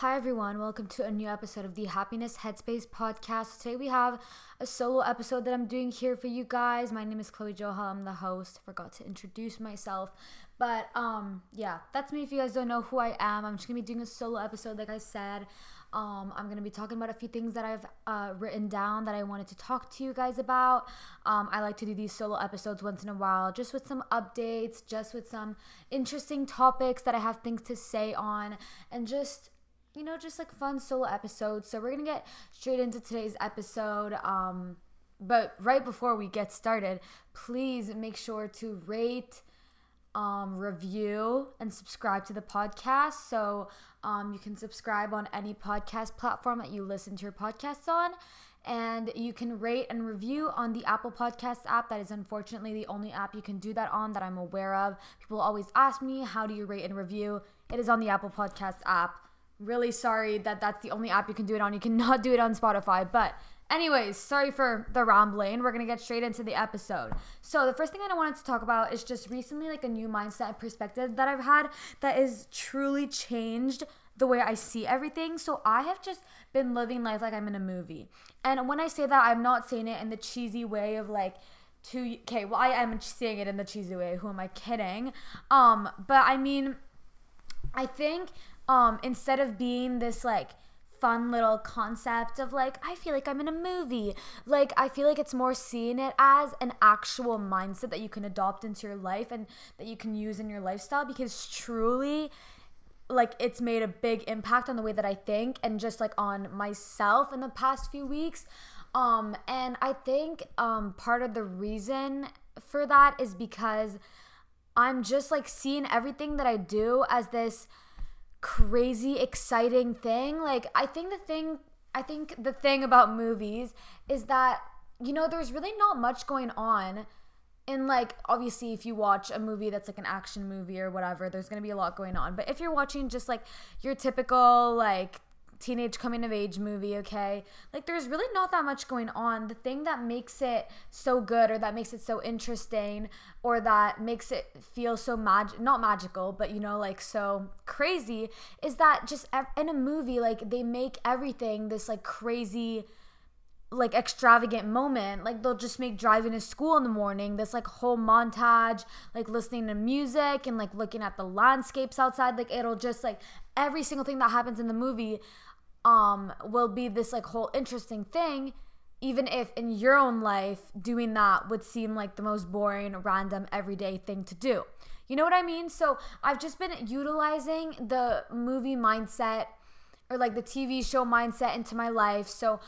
Hi, everyone. Welcome to a new episode of the Happiness Headspace podcast. Today, we have a solo episode that I'm doing here for you guys. My name is Chloe Johal. I'm the host. Forgot to introduce myself. But, um, yeah, that's me. If you guys don't know who I am, I'm just gonna be doing a solo episode, like I said. Um, I'm gonna be talking about a few things that I've uh, written down that I wanted to talk to you guys about. Um, I like to do these solo episodes once in a while, just with some updates, just with some interesting topics that I have things to say on, and just you know, just like fun solo episodes. So we're gonna get straight into today's episode. Um, but right before we get started, please make sure to rate, um, review, and subscribe to the podcast. So um, you can subscribe on any podcast platform that you listen to your podcasts on. And you can rate and review on the Apple Podcast app. That is unfortunately the only app you can do that on that I'm aware of. People always ask me, How do you rate and review? It is on the Apple Podcast app really sorry that that's the only app you can do it on. You cannot do it on Spotify. But, anyways, sorry for the rambling. We're going to get straight into the episode. So, the first thing that I wanted to talk about is just recently like a new mindset and perspective that I've had that is truly changed the way I see everything. So, I have just been living life like I'm in a movie. And when I say that, I'm not saying it in the cheesy way of like, to okay well i am saying it in the cheesy way who am i kidding um but i mean i think um instead of being this like fun little concept of like I feel like I'm in a movie. Like I feel like it's more seeing it as an actual mindset that you can adopt into your life and that you can use in your lifestyle because truly like it's made a big impact on the way that I think and just like on myself in the past few weeks. Um and I think um part of the reason for that is because I'm just like seeing everything that I do as this crazy exciting thing. Like I think the thing I think the thing about movies is that you know there's really not much going on and like obviously if you watch a movie that's like an action movie or whatever there's going to be a lot going on but if you're watching just like your typical like teenage coming of age movie, okay? Like there's really not that much going on. The thing that makes it so good or that makes it so interesting or that makes it feel so mag not magical, but you know like so crazy is that just in a movie like they make everything this like crazy like extravagant moment like they'll just make driving to school in the morning this like whole montage like listening to music and like looking at the landscapes outside like it'll just like every single thing that happens in the movie um will be this like whole interesting thing even if in your own life doing that would seem like the most boring random everyday thing to do. You know what i mean? So i've just been utilizing the movie mindset or like the tv show mindset into my life. So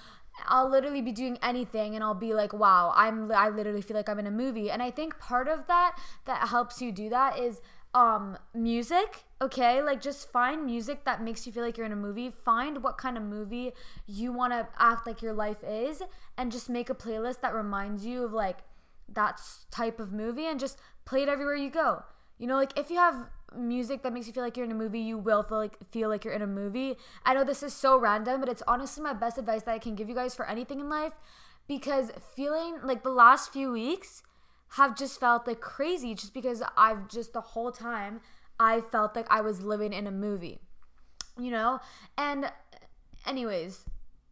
I'll literally be doing anything and I'll be like, wow, I'm I literally feel like I'm in a movie. And I think part of that that helps you do that is um music okay? Like just find music that makes you feel like you're in a movie. Find what kind of movie you want to act like your life is and just make a playlist that reminds you of like that type of movie and just play it everywhere you go. You know like if you have music that makes you feel like you're in a movie you will feel like feel like you're in a movie. I know this is so random but it's honestly my best advice that i can give you guys for anything in life because feeling like the last few weeks have just felt like crazy just because I've just the whole time I felt like I was living in a movie. You know? And anyways,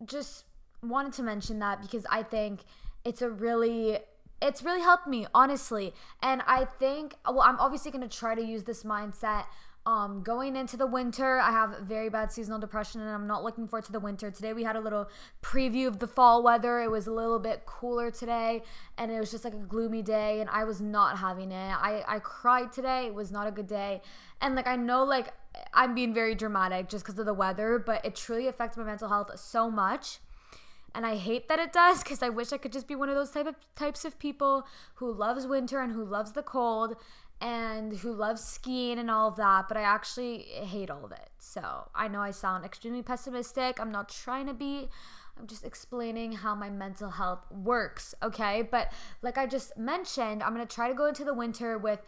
just wanted to mention that because I think it's a really it's really helped me honestly and i think well i'm obviously going to try to use this mindset um, going into the winter, I have very bad seasonal depression and I'm not looking forward to the winter. Today we had a little preview of the fall weather. It was a little bit cooler today and it was just like a gloomy day and I was not having it. I, I cried today. It was not a good day. And like I know like I'm being very dramatic just because of the weather, but it truly affects my mental health so much and I hate that it does because I wish I could just be one of those type of types of people who loves winter and who loves the cold and who loves skiing and all of that, but I actually hate all of it. So I know I sound extremely pessimistic. I'm not trying to be. I'm just explaining how my mental health works, okay? But like I just mentioned, I'm gonna try to go into the winter with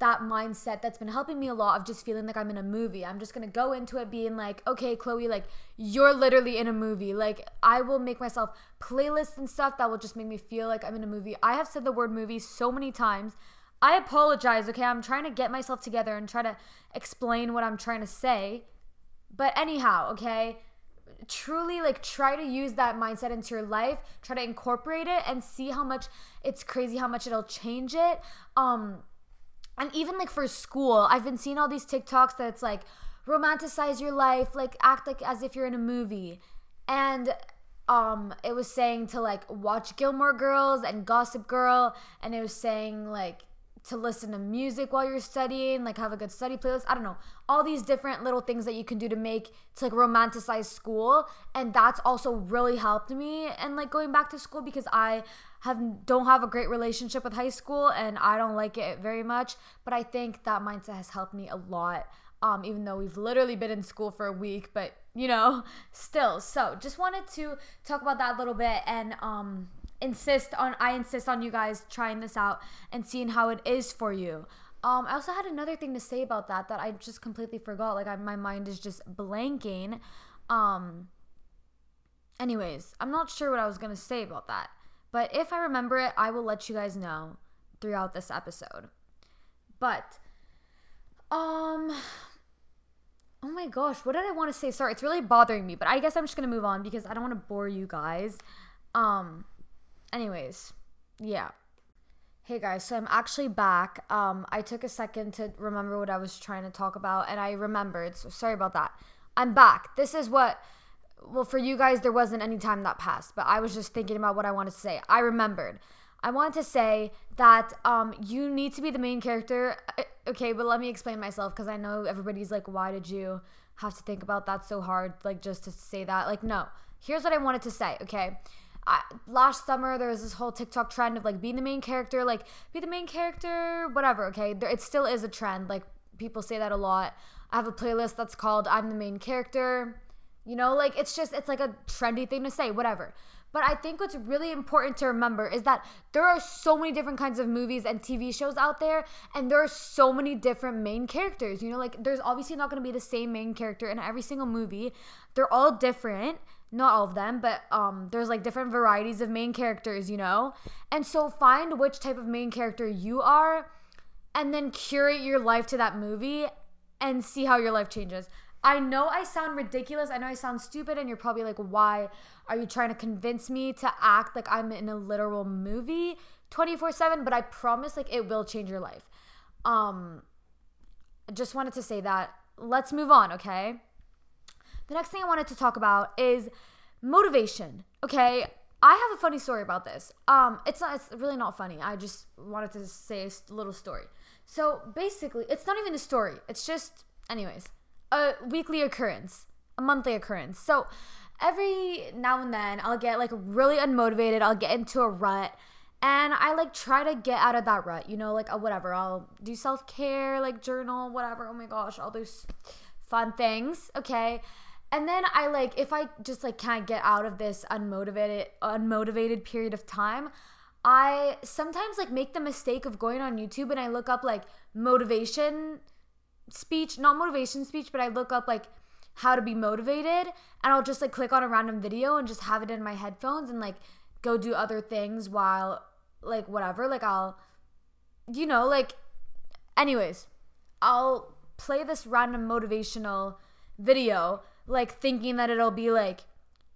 that mindset that's been helping me a lot of just feeling like I'm in a movie. I'm just gonna go into it being like, okay, Chloe, like you're literally in a movie. Like I will make myself playlists and stuff that will just make me feel like I'm in a movie. I have said the word movie so many times. I apologize, okay? I'm trying to get myself together and try to explain what I'm trying to say. But anyhow, okay? Truly like try to use that mindset into your life, try to incorporate it and see how much it's crazy how much it'll change it. Um and even like for school, I've been seeing all these TikToks that it's like romanticize your life, like act like as if you're in a movie. And um it was saying to like watch Gilmore Girls and Gossip Girl and it was saying like to listen to music while you're studying, like have a good study playlist. I don't know. All these different little things that you can do to make to like romanticize school. And that's also really helped me and like going back to school because I have don't have a great relationship with high school and I don't like it very much. But I think that mindset has helped me a lot. Um, even though we've literally been in school for a week, but you know, still. So just wanted to talk about that a little bit and um insist on I insist on you guys trying this out and seeing how it is for you. Um, I also had another thing to say about that that I just completely forgot. Like I, my mind is just blanking. Um, anyways, I'm not sure what I was gonna say about that, but if I remember it, I will let you guys know throughout this episode. But, um, oh my gosh, what did I want to say? Sorry, it's really bothering me, but I guess I'm just gonna move on because I don't want to bore you guys. Um, anyways, yeah. Hey guys, so I'm actually back. Um, I took a second to remember what I was trying to talk about, and I remembered. So sorry about that. I'm back. This is what. Well, for you guys, there wasn't any time that passed, but I was just thinking about what I wanted to say. I remembered. I wanted to say that um, you need to be the main character. Okay, but let me explain myself because I know everybody's like, why did you have to think about that so hard? Like, just to say that. Like, no. Here's what I wanted to say, okay? I, last summer there was this whole TikTok trend of like being the main character, like be the main character, whatever. Okay, there, it still is a trend. Like people say that a lot. I have a playlist that's called "I'm the main character." You know, like it's just it's like a trendy thing to say, whatever. But I think what's really important to remember is that there are so many different kinds of movies and TV shows out there, and there are so many different main characters. You know, like there's obviously not to be the same main character in every single movie. They're all different not all of them, but um, there's like different varieties of main characters, you know? And so find which type of main character you are and then curate your life to that movie and see how your life changes. I know I sound ridiculous. I know I sound stupid, and you're probably like, why are you trying to convince me to act like I'm in a literal movie 24 7? But I promise, like, it will change your life. Um, just wanted to say that. Let's move on, okay? The next thing I wanted to talk about is motivation. Okay, I have a funny story about this. Um, it's not. It's really not funny. I just wanted to say a little story. So basically, it's not even a story. It's just, anyways, a weekly occurrence, a monthly occurrence. So every now and then, I'll get like really unmotivated. I'll get into a rut. And I like try to get out of that rut, you know, like uh, whatever. I'll do self care, like journal, whatever. Oh my gosh, all those fun things. Okay. And then I like if I just like can't get out of this unmotivated unmotivated period of time, I sometimes like make the mistake of going on YouTube and I look up like motivation speech, not motivation speech, but I look up like how to be motivated. And I'll just like click on a random video and just have it in my headphones and like go do other things while like whatever, like I'll you know, like anyways, I'll play this random motivational video like thinking that it'll be like,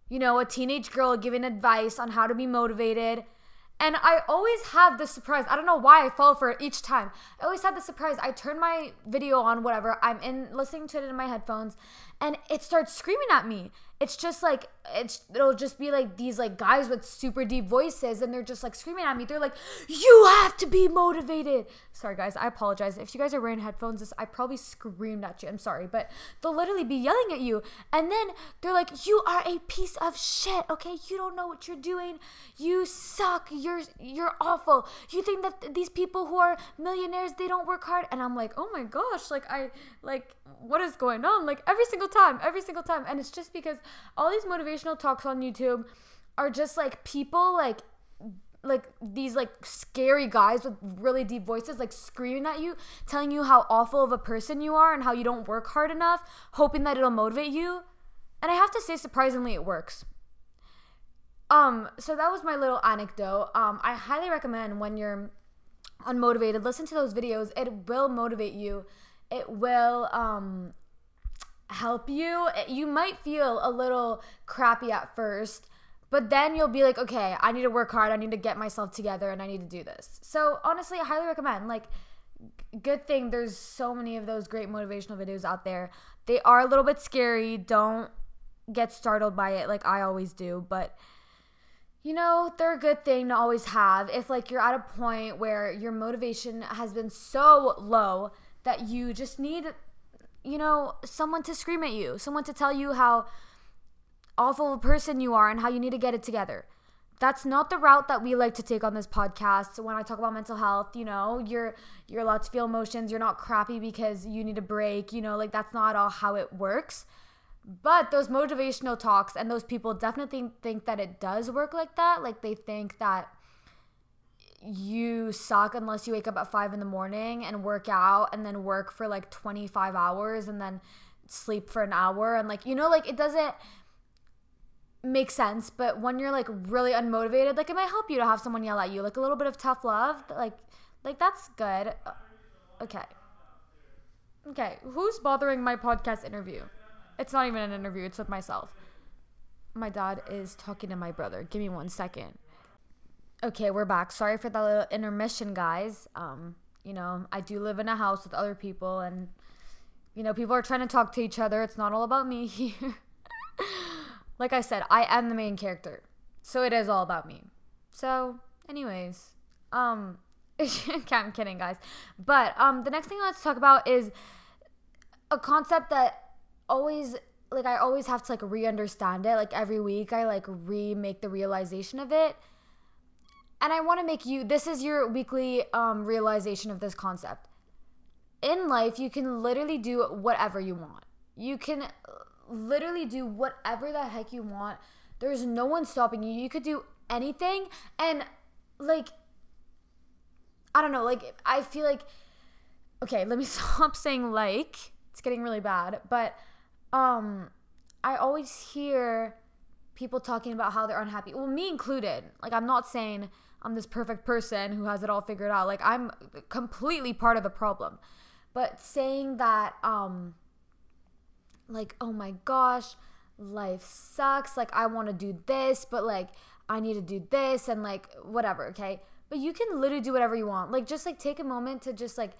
you know, a teenage girl giving advice on how to be motivated. And I always have the surprise. I don't know why I fall for it each time. I always have the surprise. I turn my video on, whatever. I'm in listening to it in my headphones, and it starts screaming at me it's just like it's it'll just be like these like guys with super deep voices and they're just like screaming at me. They're like you have to be motivated. Sorry guys i apologize. If you guys are wearing headphones this, i probably screamed at you. I'm sorry but they'll literally be yelling at you and then they're like you are a piece of shit okay? You don't know what you're doing. You suck. You're you're awful. You think that these people who are millionaires they don't work hard? And i'm like oh my gosh like i like what is going on? Like every single time every single time. And it's just because all these motivational talks on YouTube are just like people like like these like scary guys with really deep voices like screaming at you telling you how awful of a person you are and how you don't work hard enough hoping that it'll motivate you. And i have to say surprisingly it works. Um so that was my little anecdote. Um i highly recommend when you're unmotivated listen to those videos. It will motivate you. It will um help you. Eh, you might feel a little crappy at first, but then you'll be like, okay, I need to work hard. I need to get myself together and I need to do this. So honestly, I highly recommend. Like, good thing there's so many of those great motivational videos out there. They are a little bit scary. Don't get startled by it like I always do, but you know, they're a good thing to always have if like you're at a point where your motivation has been so low that you just need you know, someone to scream at you, someone to tell you how awful a person you are and how you need to get it together. That's not the route that we like to take on this podcast. When I talk about mental health, you know, you're you're allowed to feel emotions. You're not crappy because you need a break, you know, like that's not all how it works. But those motivational talks and those people definitely think that it does work like that. Like they think that you suck unless you wake up at five in the morning and work out and then work for like 25 hours and then sleep for an hour. And like, you know, like it doesn't make sense. But when you're like really unmotivated, like it might help you to have someone yell at you. Like a little bit of tough love. Like, like that's good. Uh, okay. Okay. Who's bothering my podcast interview? It's not even an interview, it's with myself. My dad is talking to my brother. Give me one second. Okay, we're back. Sorry for that little intermission, guys. Um, you know, I do live in a house with other people and you know, people are trying to talk to each other. It's not all about me here. like I said, I am the main character. So it is all about me. So, anyways, um I'm kidding, guys. But um the next thing I want to talk about is a concept that always like I always have to like re-understand it. Like every week I like remake the realization of it. And I want to make you this is your weekly um realization of this concept. In life, you can literally do whatever you want. You can literally do whatever the heck you want. There's no one stopping you. You could do anything and like I don't know, like I feel like okay, let me stop saying like. It's getting really bad, but um I always hear people talking about how they're unhappy. Well, me included. Like I'm not saying I'm this perfect person who has it all figured out. Like I'm completely part of the problem. But saying that um like oh my gosh, life sucks. Like I want to do this, but like I need to do this and like whatever, okay? But you can literally do whatever you want. Like just like take a moment to just like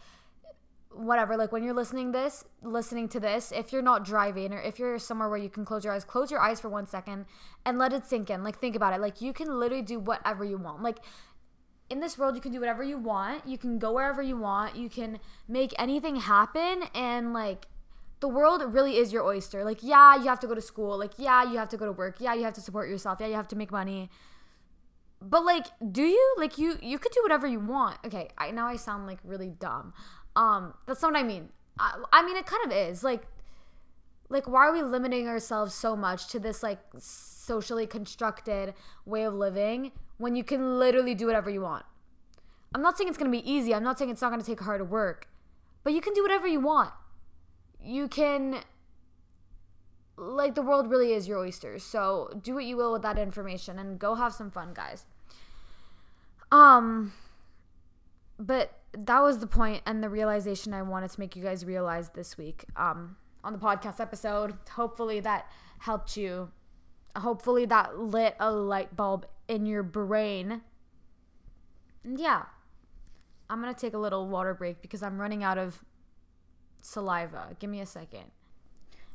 whatever like when you're listening this listening to this if you're not driving or if you're somewhere where you can close your eyes close your eyes for one second and let it sink in. Like think about it. Like you can literally do whatever you want. Like in this world you can do whatever you want. You can go wherever you want. You can make anything happen. And like the world really is your oyster. Like yeah you have to go to school. Like yeah you have to go to work. Yeah you have to support yourself. Yeah you have to make money. But like do you? Like you you could do whatever you want. Okay i now i sound like really dumb um, that's not what I mean. I, I mean, it kind of is like, like why are we limiting ourselves so much to this like socially constructed way of living when you can literally do whatever you want? I'm not saying it's gonna be easy. I'm not saying it's not gonna take hard work, but you can do whatever you want. You can like the world really is your oyster. So do what you will with that information and go have some fun, guys. Um but that was the point and the realization I wanted to make you guys realize this week um, on the podcast episode. Hopefully that helped you. Hopefully that lit a light bulb in your brain. And yeah, I'm going to take a little water break because I'm running out of saliva. Give me a second.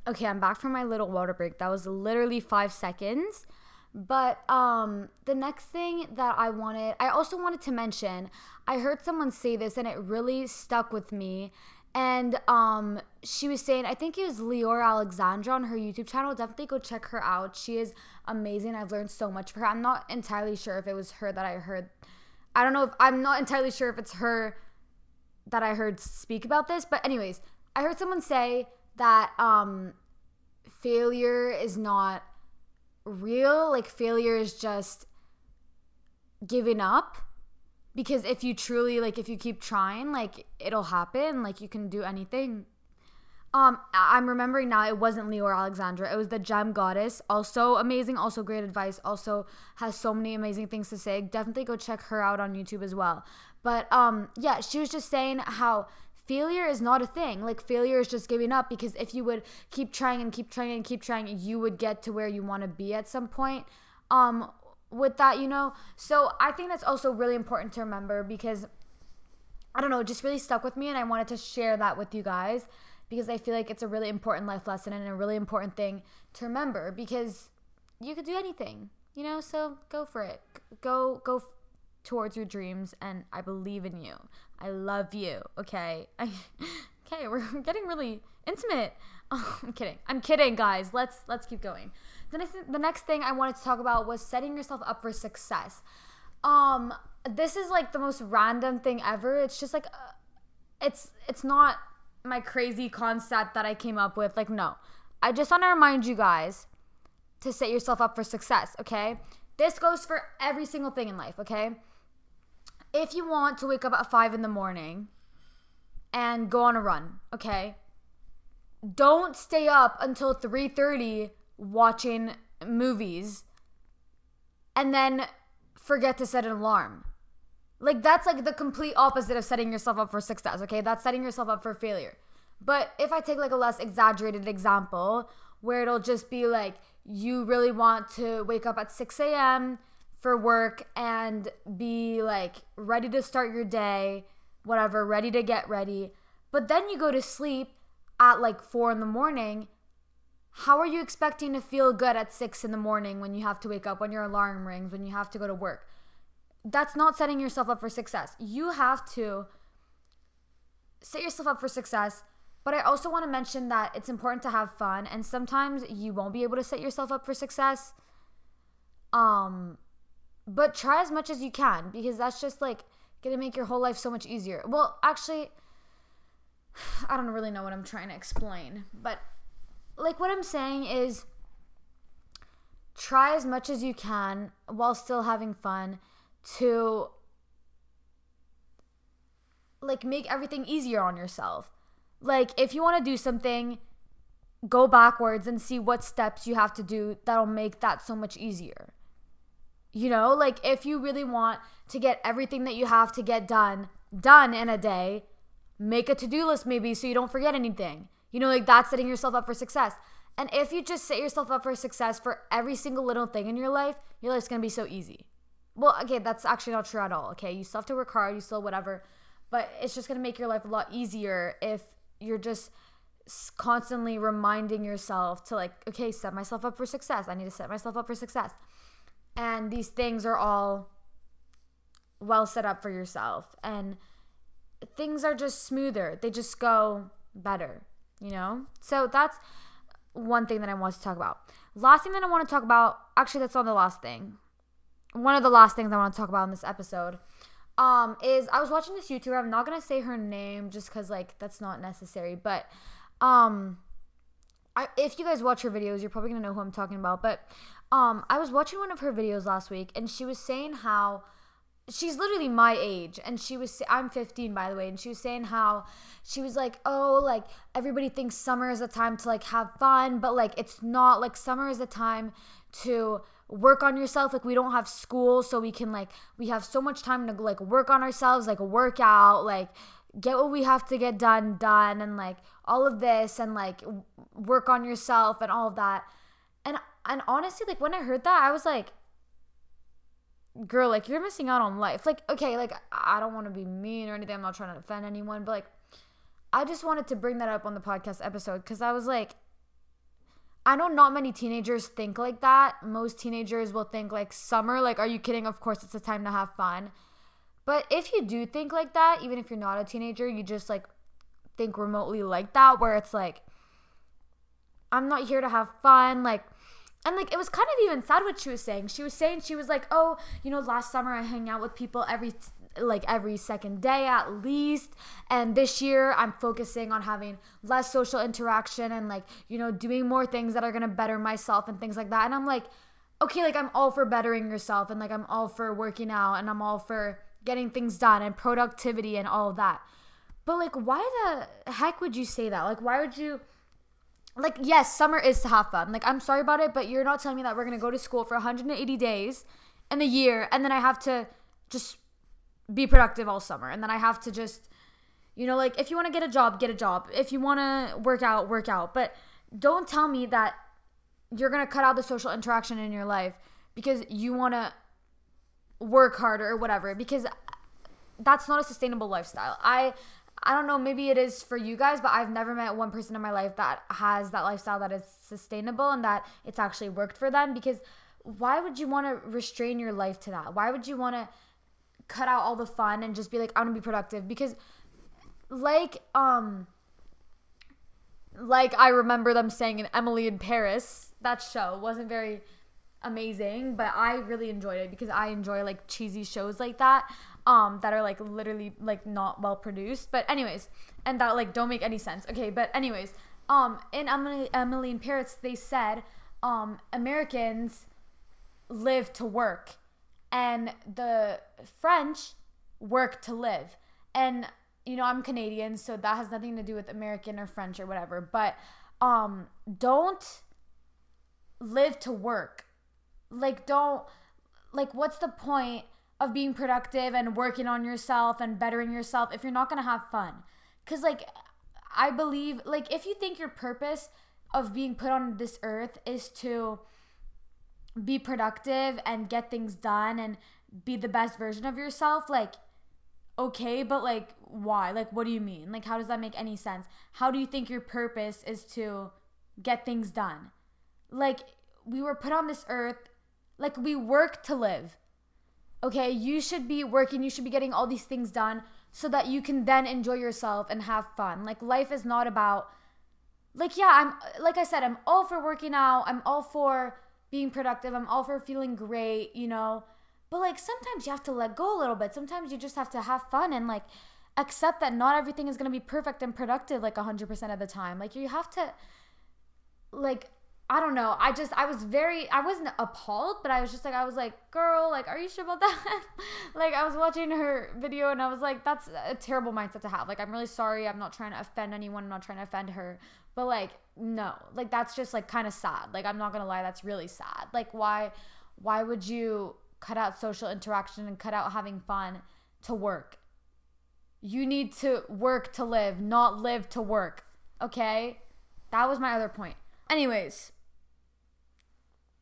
Okay, I'm back from my little water break. That was literally five seconds. But um, the next thing that I wanted, I also wanted to mention, I heard someone say this and it really stuck with me. And um, she was saying, I think it was Leora Alexandra on her YouTube channel. Definitely go check her out. She is amazing. I've learned so much from her. I'm not entirely sure if it was her that I heard. I don't know if I'm not entirely sure if it's her that I heard speak about this. But, anyways, I heard someone say that um, failure is not real. Like failure is just giving up. Because if you truly like if you keep trying like it'll happen. Like you can do anything. Um i'm remembering now it wasn't leora alexandra. It was the gem goddess. Also amazing also great advice. Also has so many amazing things to say. Definitely go check her out on youtube as well. But um yeah she was just saying how failure is not a thing. Like failure is just giving up because if you would keep trying and keep trying and keep trying, you would get to where you want to be at some point. Um with that, you know. So I think that's also really important to remember because I don't know, it just really stuck with me and I wanted to share that with you guys because I feel like it's a really important life lesson and a really important thing to remember because you could do anything, you know? So go for it. Go go towards your dreams and I believe in you. I love you, okay? I, okay, we're getting really intimate. Oh, I'm kidding. I'm kidding, guys. Let's let's keep going. The next the next thing I wanted to talk about was setting yourself up for success. Um this is like the most random thing ever. It's just like uh, it's it's not my crazy concept that I came up with. Like no. I just want to remind you guys to set yourself up for success, okay? This goes for every single thing in life, okay? If you want to wake up at five in the morning and go on a run, okay? Don't stay up until 3:30 watching movies and then forget to set an alarm. Like that's like the complete opposite of setting yourself up for success, okay? That's setting yourself up for failure. But if I take like a less exaggerated example where it'll just be like you really want to wake up at 6 a.m., for work and be like ready to start your day, whatever, ready to get ready. But then you go to sleep at like four in the morning. How are you expecting to feel good at six in the morning when you have to wake up, when your alarm rings, when you have to go to work? That's not setting yourself up for success. You have to set yourself up for success. But I also want to mention that it's important to have fun, and sometimes you won't be able to set yourself up for success. Um, but try as much as you can because that's just like gonna make your whole life so much easier. Well, actually, I don't really know what I'm trying to explain, but like what I'm saying is try as much as you can while still having fun to like make everything easier on yourself. Like if you want to do something, go backwards and see what steps you have to do that'll make that so much easier. You know, like if you really want to get everything that you have to get done done in a day, make a to-do list maybe so you don't forget anything. You know, like that's setting yourself up for success. And if you just set yourself up for success for every single little thing in your life, your life's gonna be so easy. Well, okay, that's actually not true at all. Okay, you still have to work hard, you still whatever, but it's just gonna make your life a lot easier if you're just constantly reminding yourself to like, okay, set myself up for success. I need to set myself up for success and these things are all well set up for yourself. And things are just smoother. They just go better you know? So that's one thing that i want to talk about. Last thing that i want to talk about actually that's not the last thing. One of the last things i want to talk about in this episode um is i was watching this youtuber. I'm not gonna say her name just because like that's not necessary but um I, if you guys watch her videos you're probably gonna know who i'm talking about but um, I was watching one of her videos last week, and she was saying how she's literally my age and she was i'm 15 by the way and she was saying how she was like oh like everybody thinks summer is a time to like have fun but like it's not like summer is a time to work on yourself like we don't have school so we can like we have so much time to like work on ourselves like work out like get what we have to get done done and like all of this and like work on yourself and all of that. And and honestly, like when I heard that, I was like, girl, like you're missing out on life. Like, okay, like I don't want to be mean or anything. I'm not trying to offend anyone, but like I just wanted to bring that up on the podcast episode because I was like, I know not many teenagers think like that. Most teenagers will think like summer, like, are you kidding? Of course, it's a time to have fun. But if you do think like that, even if you're not a teenager, you just like think remotely like that, where it's like, I'm not here to have fun. Like, and like it was kind of even sad what she was saying. She was saying she was like, "Oh, you know, last summer I hang out with people every like every second day at least, and this year I'm focusing on having less social interaction and like, you know, doing more things that are going to better myself and things like that." And I'm like, "Okay, like I'm all for bettering yourself and like I'm all for working out and I'm all for getting things done and productivity and all that." But like why the heck would you say that? Like why would you like yes summer is to have fun like i'm sorry about it but you're not telling me that we're going to go to school for 180 days in a year and then i have to just be productive all summer and then i have to just You know, like if you want to get a job, get a job. If you want to work out, work out. But don't tell me that you're going to cut out the social interaction in your life because you want to work harder or whatever because that's not a sustainable lifestyle. I I don't know, maybe it is for you guys, but I've never met one person in my life that has that lifestyle that is sustainable and that it's actually worked for them because why would you want to restrain your life to that? Why would you want to cut out all the fun and just be like, I'm gonna be productive? Because like um like I remember them saying in Emily in Paris, that show wasn't very amazing, but I really enjoyed it because I enjoy like cheesy shows like that um that are like literally like not well produced. But anyways, and that like don't make any sense. Okay, but anyways, um in Emily Emily in Paris they said um Americans live to work and the French work to live. And you know, I'm Canadian, so that has nothing to do with American or French or whatever, but um don't live to work. Like don't like what's the point of being productive and working on yourself and bettering yourself if you're not going to have fun? Cuz like I believe like if you think your purpose of being put on this earth is to be productive and get things done and be the best version of yourself, like okay, but like why? Like what do you mean? Like how does that make any sense? How do you think your purpose is to get things done? Like we were put on this earth like we work to live. Okay, you should be working, you should be getting all these things done so that you can then enjoy yourself and have fun. Like life is not about like yeah, I'm like I said, I'm all for working out. I'm all for being productive. I'm all for feeling great, you know. But like sometimes you have to let go a little bit. Sometimes you just have to have fun and like accept that not everything is going to be perfect and productive like 100% of the time. Like you have to like I don't know. I just I was very I wasn't appalled, but I was just like I was like, "Girl, like are you sure about that?" like I was watching her video and I was like, "That's a terrible mindset to have." Like I'm really sorry. I'm not trying to offend anyone. I'm not trying to offend her. But like no. Like that's just like kind of sad. Like I'm not going to lie, that's really sad. Like why why would you cut out social interaction and cut out having fun to work? You need to work to live, not live to work. Okay? That was my other point. Anyways,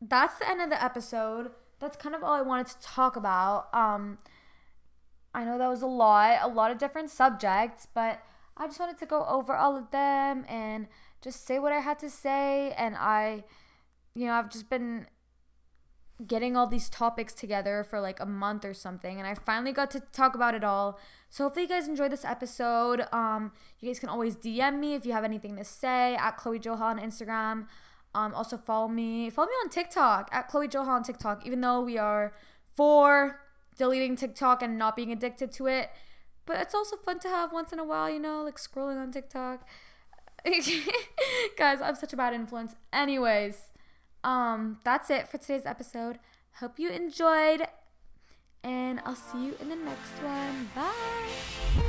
that's the end of the episode. That's kind of all I wanted to talk about. Um, I know that was a lot, a lot of different subjects, but I just wanted to go over all of them and just say what I had to say. And I, you know, I've just been getting all these topics together for like a month or something and I finally got to talk about it all. So hopefully you guys enjoyed this episode. Um you guys can always DM me if you have anything to say at Chloe Joha on Instagram. Um, also follow me. Follow me on TikTok at Chloe Joha on TikTok. Even though we are for deleting TikTok and not being addicted to it, but it's also fun to have once in a while. You know, like scrolling on TikTok. Guys, I'm such a bad influence. Anyways, um, that's it for today's episode. Hope you enjoyed, and I'll see you in the next one. Bye.